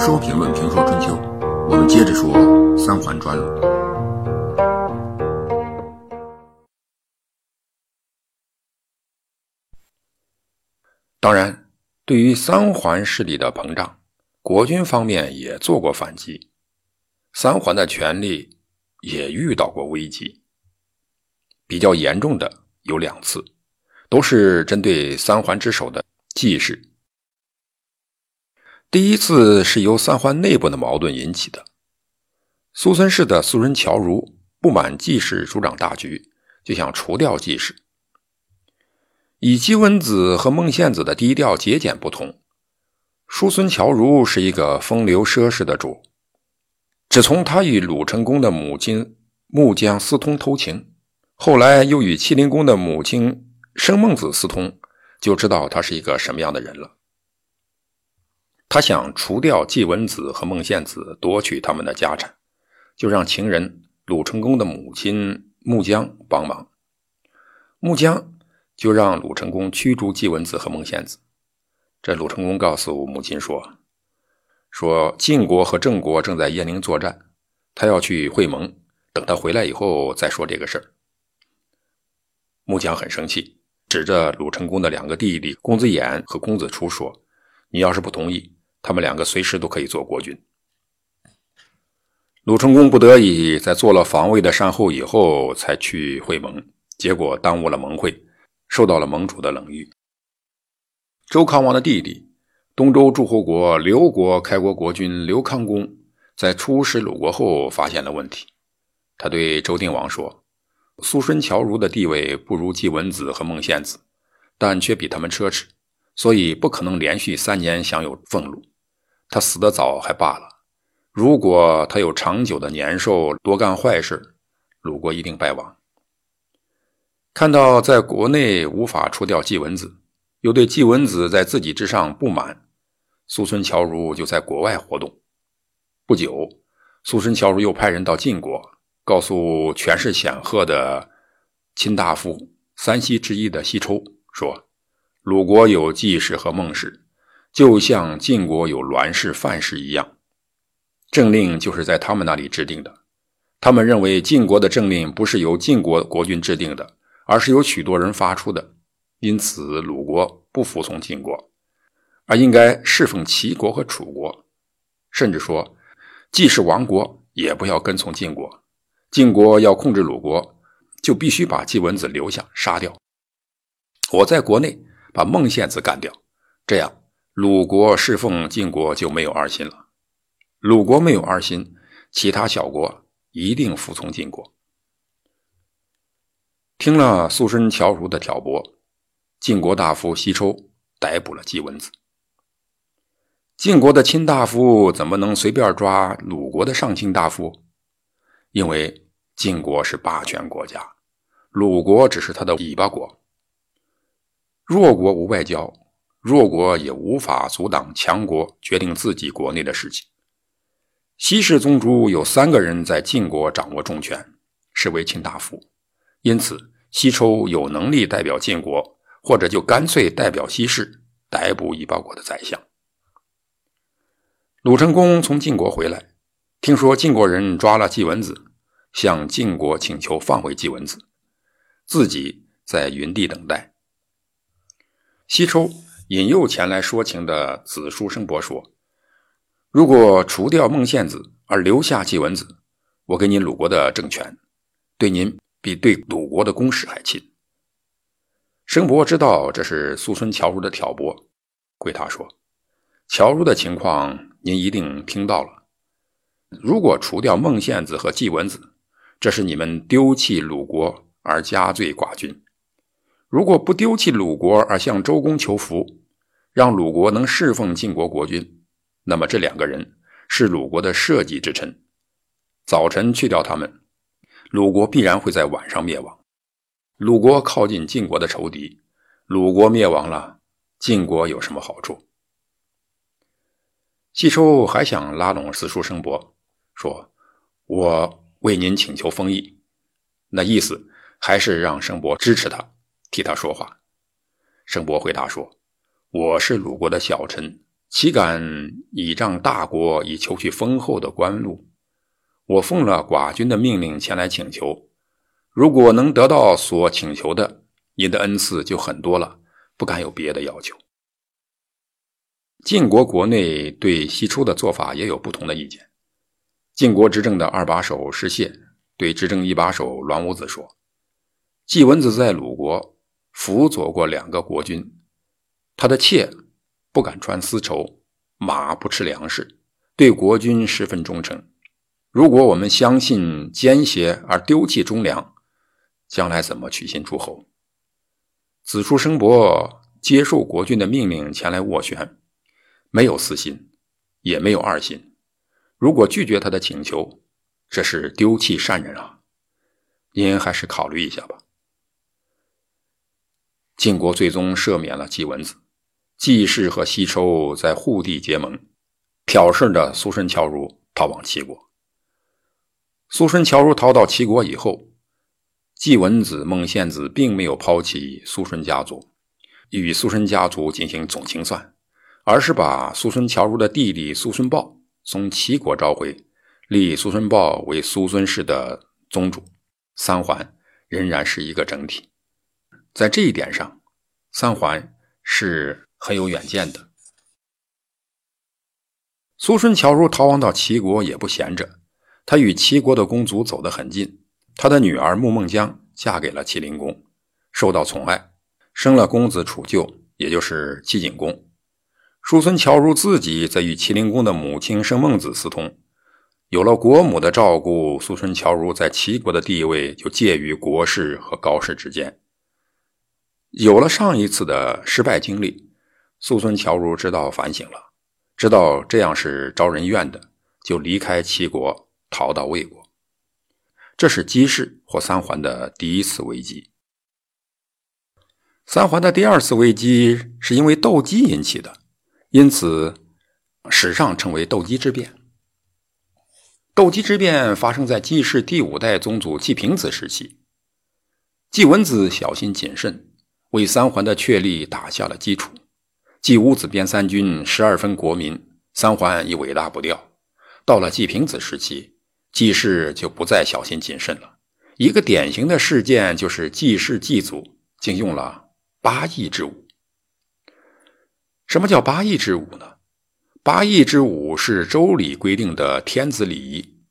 说评论评说春秋，我们接着说三桓专鲁。当然，对于三桓势力的膨胀，国君方面也做过反击，三桓的权力也遇到过危机。比较严重的有两次，都是针对三桓之首的季氏。第一次是由三桓内部的矛盾引起的。苏孙氏的苏孙侨如不满季氏主掌大局，就想除掉季氏。以季文子和孟献子的低调节俭不同，叔孙侨如是一个风流奢侈的主。只从他与鲁成公的母亲穆姜私通偷情，后来又与齐灵公的母亲生孟子私通，就知道他是一个什么样的人了。他想除掉季文子和孟献子，夺取他们的家产，就让情人鲁成功的母亲穆姜帮忙。穆姜就让鲁成功驱逐季文子和孟献子。这鲁成功告诉母亲说：“说晋国和郑国正在鄢陵作战，他要去会盟，等他回来以后再说这个事儿。”穆姜很生气，指着鲁成功的两个弟弟公子偃和公子初说：“你要是不同意。”他们两个随时都可以做国君。鲁成公不得已，在做了防卫的善后以后，才去会盟，结果耽误了盟会，受到了盟主的冷遇。周康王的弟弟，东周诸侯国刘国开国国君刘康公，在出使鲁国后发现了问题，他对周定王说：“苏孙侨如的地位不如季文子和孟献子，但却比他们奢侈，所以不可能连续三年享有俸禄。”他死得早还罢了，如果他有长久的年寿，多干坏事，鲁国一定败亡。看到在国内无法除掉季文子，又对季文子在自己之上不满，苏孙侨如就在国外活动。不久，苏孙侨如又派人到晋国，告诉权势显赫的卿大夫三西之一的西抽说：“鲁国有季氏和孟氏。”就像晋国有栾氏、范氏一样，政令就是在他们那里制定的。他们认为晋国的政令不是由晋国国君制定的，而是由许多人发出的。因此，鲁国不服从晋国，而应该侍奉齐国和楚国。甚至说，即使亡国，也不要跟从晋国。晋国要控制鲁国，就必须把季文子留下，杀掉。我在国内把孟献子干掉，这样。鲁国侍奉晋国就没有二心了，鲁国没有二心，其他小国一定服从晋国。听了苏孙侨如的挑拨，晋国大夫西抽逮捕了季文子。晋国的卿大夫怎么能随便抓鲁国的上卿大夫？因为晋国是霸权国家，鲁国只是他的尾巴国。弱国无外交。弱国也无法阻挡强国决定自己国内的事情。西氏宗族有三个人在晋国掌握重权，是为卿大夫，因此西周有能力代表晋国，或者就干脆代表西氏逮捕夷报国的宰相。鲁成公从晋国回来，听说晋国人抓了季文子，向晋国请求放回季文子，自己在云地等待。西周。引诱前来说情的子叔生伯说：“如果除掉孟献子而留下季文子，我给您鲁国的政权，对您比对鲁国的公使还亲。”生伯知道这是苏孙侨如的挑拨，归他说：“侨如的情况您一定听到了。如果除掉孟献子和季文子，这是你们丢弃鲁国而加罪寡君；如果不丢弃鲁国而向周公求福。”让鲁国能侍奉晋国国君，那么这两个人是鲁国的社稷之臣。早晨去掉他们，鲁国必然会在晚上灭亡。鲁国靠近晋国的仇敌，鲁国灭亡了，晋国有什么好处？西周还想拉拢四叔生伯，说：“我为您请求封邑。”那意思还是让生伯支持他，替他说话。生伯回答说。我是鲁国的小臣，岂敢倚仗大国以求取丰厚的官禄？我奉了寡君的命令前来请求，如果能得到所请求的，您的恩赐就很多了，不敢有别的要求。晋国国内对西出的做法也有不同的意见。晋国执政的二把手石谢对执政一把手栾武子说：“季文子在鲁国辅佐过两个国君，他的妾不敢穿丝绸，马不吃粮食，对国君十分忠诚。如果我们相信奸邪而丢弃忠良，将来怎么取信诸侯？”子出生伯接受国君的命令前来斡旋。没有私心，也没有二心。如果拒绝他的请求，这是丢弃善人啊！您还是考虑一下吧。晋国最终赦免了季文子，季氏和西周在护地结盟，挑事的苏孙乔如逃往齐国。苏孙乔如逃到齐国以后，季文子、孟献子并没有抛弃苏孙家族，与苏孙家族进行总清算。而是把苏孙乔如的弟弟苏孙豹从齐国召回，立苏孙豹为苏孙氏的宗主。三桓仍然是一个整体，在这一点上，三桓是很有远见的。苏孙乔如逃亡到齐国也不闲着，他与齐国的公族走得很近。他的女儿穆孟姜嫁给了齐灵公，受到宠爱，生了公子楚臼，也就是齐景公。叔孙侨如自己则与齐灵公的母亲生孟子私通，有了国母的照顾，叔孙乔如在齐国的地位就介于国士和高士之间。有了上一次的失败经历，叔孙侨如知道反省了，知道这样是招人怨的，就离开齐国，逃到魏国。这是姬氏或三桓的第一次危机。三桓的第二次危机是因为斗鸡引起的。因此，史上称为斗鸡之变。斗鸡之变发生在季氏第五代宗祖季平子时期。季文子小心谨慎，为三桓的确立打下了基础。季武子编三军，十二分国民，三桓已尾大不掉。到了季平子时期，季氏就不再小心谨慎了。一个典型的事件就是季氏祭祖竟用了八佾之舞。什么叫八佾之舞呢？八佾之舞是周礼规定的天子礼仪。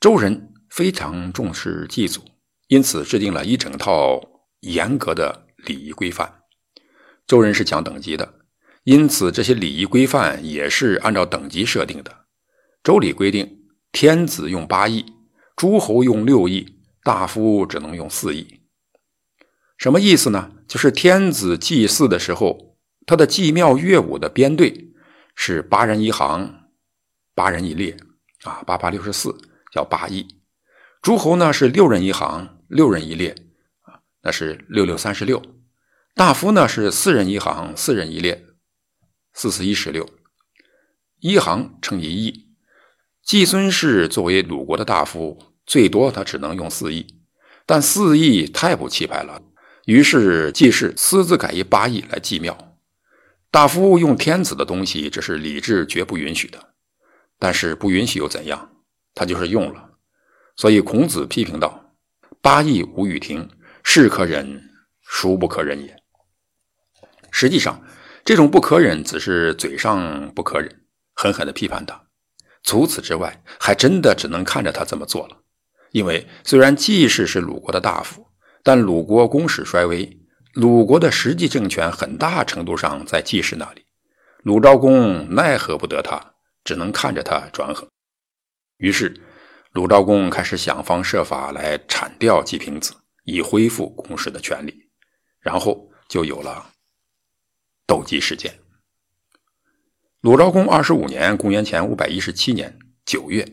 周人非常重视祭祖，因此制定了一整套严格的礼仪规范。周人是讲等级的，因此这些礼仪规范也是按照等级设定的。周礼规定，天子用八佾，诸侯用六佾，大夫只能用四佾。什么意思呢？就是天子祭祀的时候。他的祭庙乐舞的编队是八人一行，八人一列，啊，八八六十四，叫八佾。诸侯呢是六人一行，六人一列，啊，那是六六三十六。大夫呢是四人一行，四人一列，四四一十六。一行称一佾。季孙氏作为鲁国的大夫，最多他只能用四亿，但四亿太不气派了，于是季氏私自改一八亿来祭庙。大夫用天子的东西，这是礼制绝不允许的。但是不允许又怎样？他就是用了。所以孔子批评道：“八亿无与庭，是可忍，孰不可忍也？”实际上，这种不可忍只是嘴上不可忍，狠狠地批判他。除此之外，还真的只能看着他这么做了。因为虽然季氏是鲁国的大夫，但鲁国公室衰微。鲁国的实际政权很大程度上在季氏那里，鲁昭公奈何不得他，只能看着他转横。于是，鲁昭公开始想方设法来铲掉季平子，以恢复公室的权利。然后就有了斗鸡事件。鲁昭公二十五年（公元前五百一十七年）九月，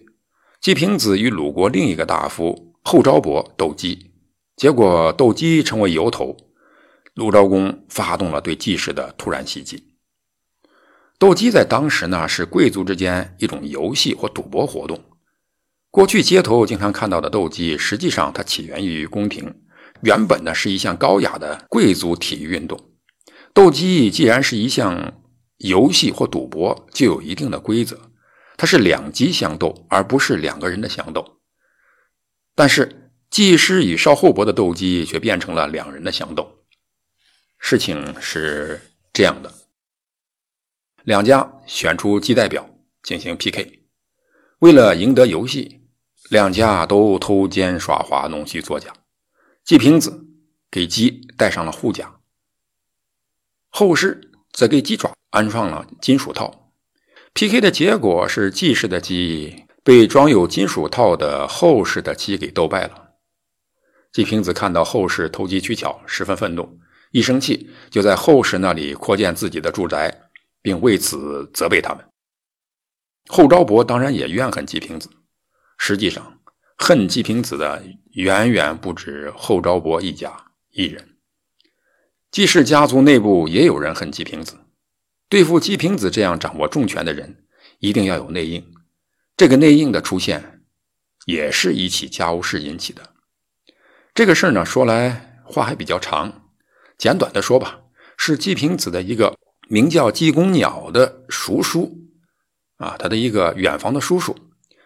季平子与鲁国另一个大夫后昭伯斗鸡，结果斗鸡成为由头。鲁昭公发动了对季氏的突然袭击。斗鸡在当时呢是贵族之间一种游戏或赌博活动。过去街头经常看到的斗鸡，实际上它起源于宫廷，原本呢是一项高雅的贵族体育运动。斗鸡既然是一项游戏或赌博就有一定的规则，它是两鸡相斗，而不是两个人的相斗。但是季师与邵厚伯的斗鸡却变成了两人的相斗。事情是这样的：两家选出鸡代表进行 PK，为了赢得游戏，两家都偷奸耍滑、弄虚作假。季平子给鸡戴上了护甲，后世则给鸡爪安上了金属套。PK 的结果是季氏的鸡被装有金属套的后世的鸡给斗败了。季平子看到后世投机取巧，十分愤怒。一生气，就在后世那里扩建自己的住宅，并为此责备他们。后昭伯当然也怨恨季平子。实际上，恨季平子的远远不止后昭伯一家一人。季氏家族内部也有人恨季平子。对付季平子这样掌握重权的人，一定要有内应。这个内应的出现，也是一起家务事引起的。这个事儿呢，说来话还比较长。简短的说吧，是季平子的一个名叫季公鸟的叔叔，啊，他的一个远房的叔叔，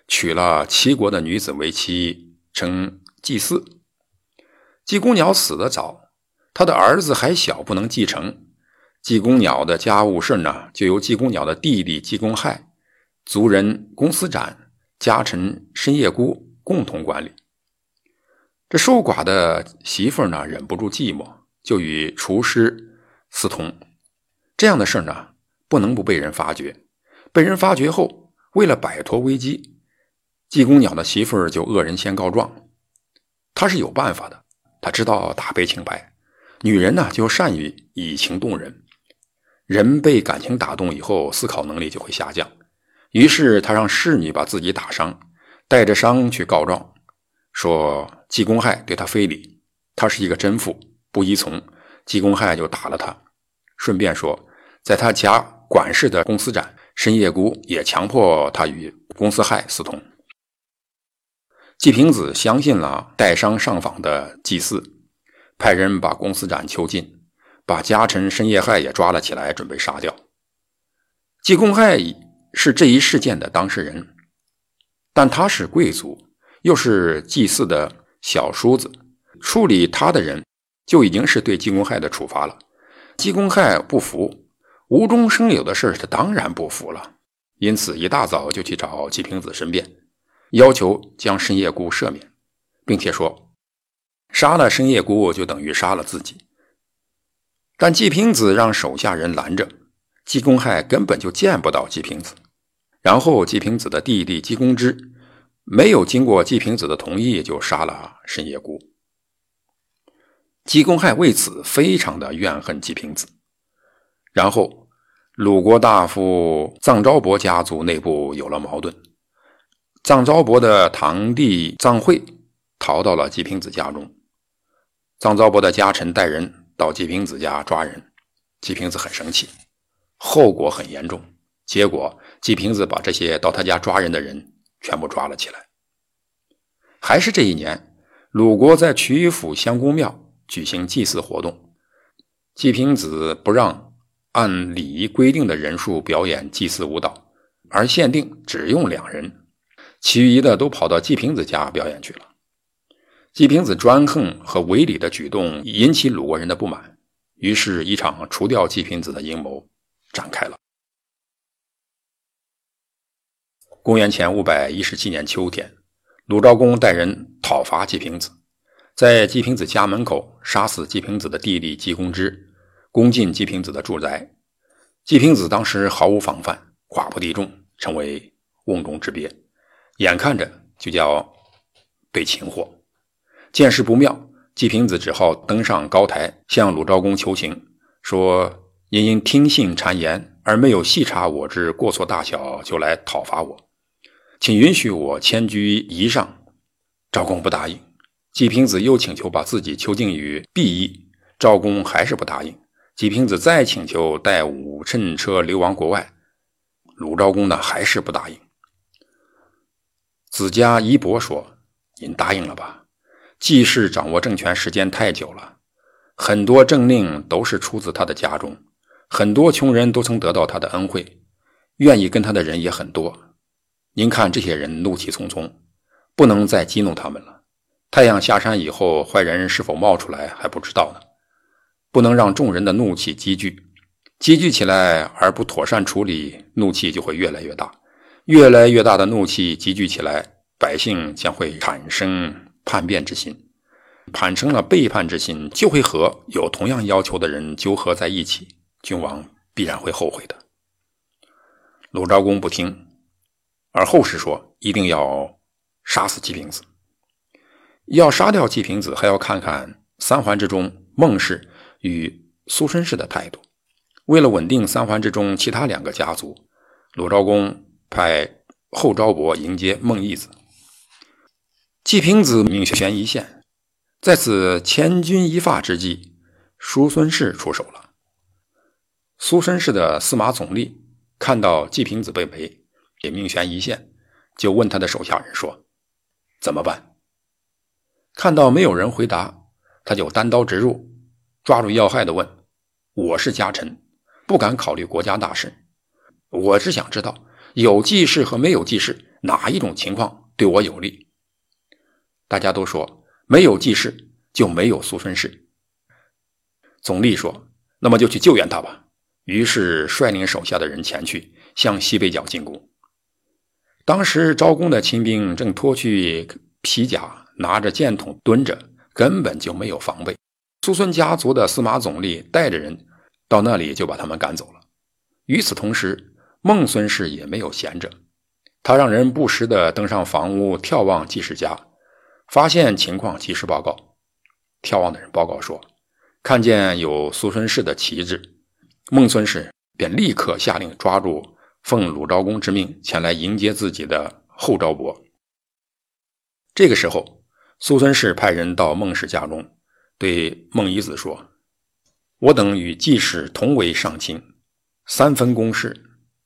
娶了齐国的女子为妻，称季嗣。季公鸟死得早，他的儿子还小，不能继承。季公鸟的家务事呢，就由季公鸟的弟弟季公亥、族人公司展、家臣申夜姑共同管理。这守寡的媳妇呢，忍不住寂寞。就与厨师私通，这样的事呢，不能不被人发觉。被人发觉后，为了摆脱危机，季公鸟的媳妇就恶人先告状。他是有办法的，他知道打悲清白。女人呢，就善于以情动人。人被感情打动以后，思考能力就会下降。于是他让侍女把自己打伤，带着伤去告状，说季公亥对他非礼，他是一个真妇。不依从，季公亥就打了他。顺便说，在他家管事的公司长申夜姑也强迫他与公司害私通。季平子相信了带伤上访的祭祀，派人把公司长囚禁，把家臣申夜亥也抓了起来，准备杀掉。季公亥是这一事件的当事人，但他是贵族，又是祭祀的小叔子，处理他的人。就已经是对季公亥的处罚了。季公亥不服，无中生有的事他当然不服了。因此一大早就去找季平子申辩，要求将申夜姑赦免，并且说杀了申夜姑就等于杀了自己。但季平子让手下人拦着，季公亥根本就见不到季平子。然后季平子的弟弟季公之没有经过季平子的同意就杀了申夜姑。季公亥为此非常的怨恨季平子，然后鲁国大夫臧昭伯家族内部有了矛盾，臧昭伯的堂弟臧惠逃到了季平子家中，臧昭伯的家臣带人到季平子家抓人，季平子很生气，后果很严重，结果季平子把这些到他家抓人的人全部抓了起来。还是这一年，鲁国在曲阜相公庙。举行祭祀活动，季平子不让按礼仪规定的人数表演祭祀舞蹈，而限定只用两人，其余的都跑到季平子家表演去了。季平子专横和违礼的举动引起鲁国人的不满，于是，一场除掉季平子的阴谋展开了。公元前五百一十七年秋天，鲁昭公带人讨伐季平子。在季平子家门口杀死季平子的弟弟季公之，攻进季平子的住宅。季平子当时毫无防范，寡不敌众，成为瓮中之鳖，眼看着就要被擒获。见势不妙，季平子只好登上高台，向鲁昭公求情，说：“您因听信谗言而没有细查我之过错大小，就来讨伐我，请允许我迁居夷上。”昭公不答应。季平子又请求把自己囚禁于敝邑，赵公还是不答应。季平子再请求带五乘车流亡国外，鲁昭公呢还是不答应。子家夷伯说：“您答应了吧？季氏掌握政权时间太久了，很多政令都是出自他的家中，很多穷人都曾得到他的恩惠，愿意跟他的人也很多。您看这些人怒气冲冲，不能再激怒他们了。太阳下山以后，坏人是否冒出来还不知道呢。不能让众人的怒气积聚，积聚起来而不妥善处理，怒气就会越来越大。越来越大的怒气积聚起来，百姓将会产生叛变之心，产生了背叛之心，就会和有同样要求的人纠合在一起，君王必然会后悔的。鲁昭公不听，而后世说一定要杀死季平子。要杀掉季平子，还要看看三桓之中孟氏与苏孙氏的态度。为了稳定三桓之中其他两个家族，鲁昭公派后昭伯迎接孟义子。季平子命悬一线，在此千钧一发之际，叔孙氏出手了。苏孙氏的司马总吏看到季平子被围，也命悬一线，就问他的手下人说：“怎么办？”看到没有人回答，他就单刀直入，抓住要害的问：“我是家臣，不敢考虑国家大事，我只想知道有季氏和没有季氏哪一种情况对我有利。”大家都说没有记事就没有苏孙氏。总理说：“那么就去救援他吧。”于是率领手下的人前去向西北角进攻。当时招工的秦兵正脱去皮甲。拿着箭筒蹲着，根本就没有防备。苏孙家族的司马总理带着人到那里，就把他们赶走了。与此同时，孟孙氏也没有闲着，他让人不时地登上房屋眺望季氏家，发现情况及时报告。眺望的人报告说，看见有苏孙氏的旗帜，孟孙氏便立刻下令抓住奉鲁昭公之命前来迎接自己的后昭伯。这个时候。苏孙氏派人到孟氏家中，对孟夷子说：“我等与季氏同为上卿，三分公事，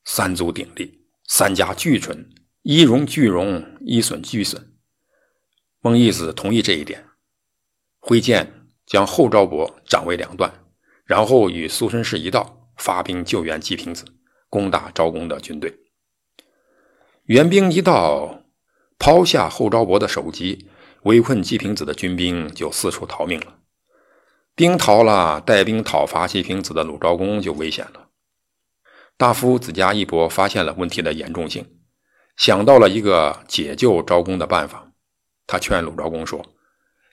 三足鼎立，三家俱存，一荣俱荣，一损俱损。”孟义子同意这一点，挥剑将后昭伯斩为两段，然后与苏孙氏一道发兵救援季平子，攻打昭公的军队。援兵一到，抛下后昭伯的首级。围困季平子的军兵就四处逃命了，兵逃了，带兵讨伐季平子的鲁昭公就危险了。大夫子家一伯发现了问题的严重性，想到了一个解救昭公的办法。他劝鲁昭公说：“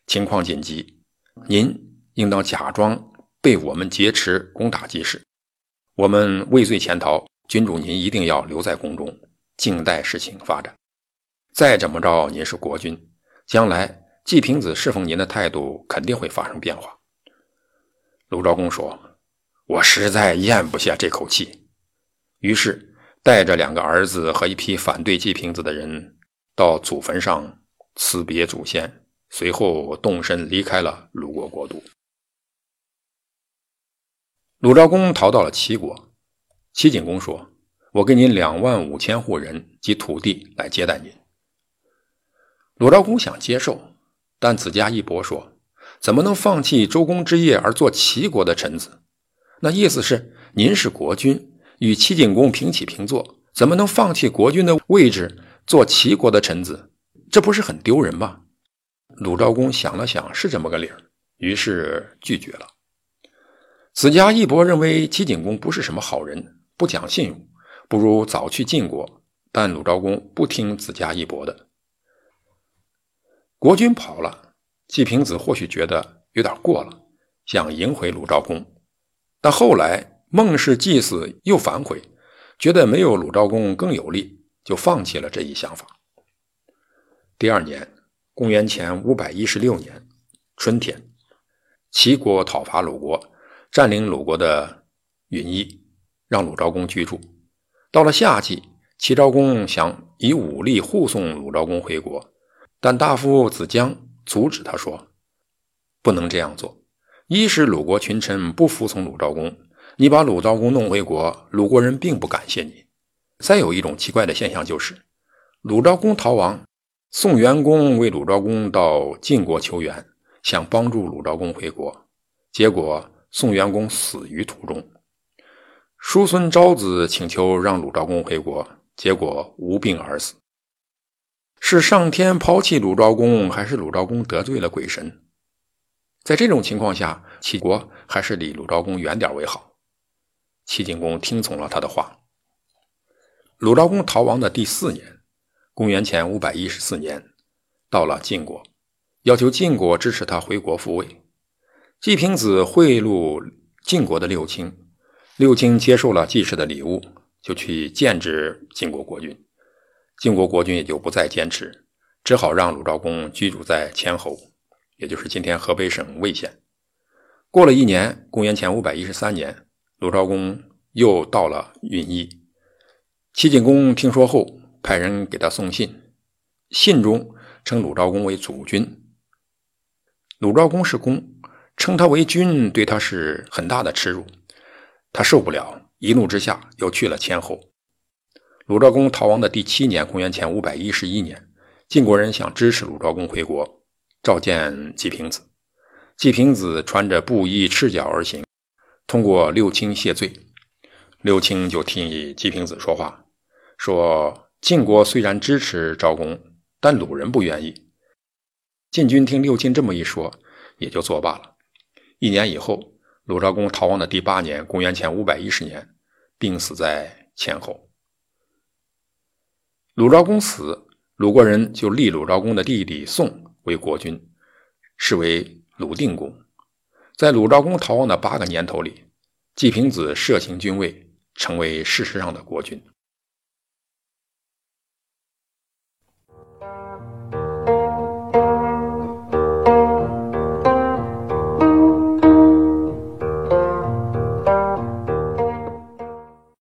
情况紧急，您应当假装被我们劫持，攻打季氏。我们畏罪潜逃，君主您一定要留在宫中，静待事情发展。再怎么着，您是国君。”将来季平子侍奉您的态度肯定会发生变化。鲁昭公说：“我实在咽不下这口气。”于是带着两个儿子和一批反对季平子的人到祖坟上辞别祖先，随后动身离开了鲁国国都。鲁昭公逃到了齐国，齐景公说：“我给您两万五千户人及土地来接待您。”鲁昭公想接受，但子家一伯说：“怎么能放弃周公之业而做齐国的臣子？那意思是您是国君，与齐景公平起平坐，怎么能放弃国君的位置做齐国的臣子？这不是很丢人吗？”鲁昭公想了想，是这么个理儿，于是拒绝了。子家一伯认为齐景公不是什么好人，不讲信用，不如早去晋国。但鲁昭公不听子家一伯的。国君跑了，季平子或许觉得有点过了，想迎回鲁昭公，但后来孟氏祭祀又反悔，觉得没有鲁昭公更有利，就放弃了这一想法。第二年，公元前五百一十六年春天，齐国讨伐鲁国，占领鲁国的允邑，让鲁昭公居住。到了夏季，齐昭公想以武力护送鲁昭公回国。但大夫子江阻止他说：“不能这样做。一是鲁国群臣不服从鲁昭公，你把鲁昭公弄回国，鲁国人并不感谢你。再有一种奇怪的现象就是，鲁昭公逃亡，宋元公为鲁昭公到晋国求援，想帮助鲁昭公回国，结果宋元公死于途中。叔孙昭子请求让鲁昭公回国，结果无病而死。是上天抛弃鲁昭公，还是鲁昭公得罪了鬼神？在这种情况下，齐国还是离鲁昭公远点为好。齐景公听从了他的话。鲁昭公逃亡的第四年，公元前五百一十四年，到了晋国，要求晋国支持他回国复位。季平子贿赂晋国的六卿。六卿接受了季氏的礼物，就去建制晋国国君。晋国国君也就不再坚持，只好让鲁昭公居住在千侯，也就是今天河北省魏县。过了一年，公元前五百一十三年，鲁昭公又到了郓邑。齐景公听说后，派人给他送信，信中称鲁昭公为祖君。鲁昭公是公，称他为君，对他是很大的耻辱。他受不了，一怒之下又去了千后。鲁昭公逃亡的第七年，公元前五百一十一年，晋国人想支持鲁昭公回国，召见季平子。季平子穿着布衣，赤脚而行，通过六卿谢罪。六卿就替季平子说话，说晋国虽然支持昭公，但鲁人不愿意。晋军听六卿这么一说，也就作罢了。一年以后。鲁昭公逃亡的第八年，公元前五百一十年，病死在前后。鲁昭公死，鲁国人就立鲁昭公的弟弟宋为国君，是为鲁定公。在鲁昭公逃亡的八个年头里，季平子摄行君位，成为事实上的国君。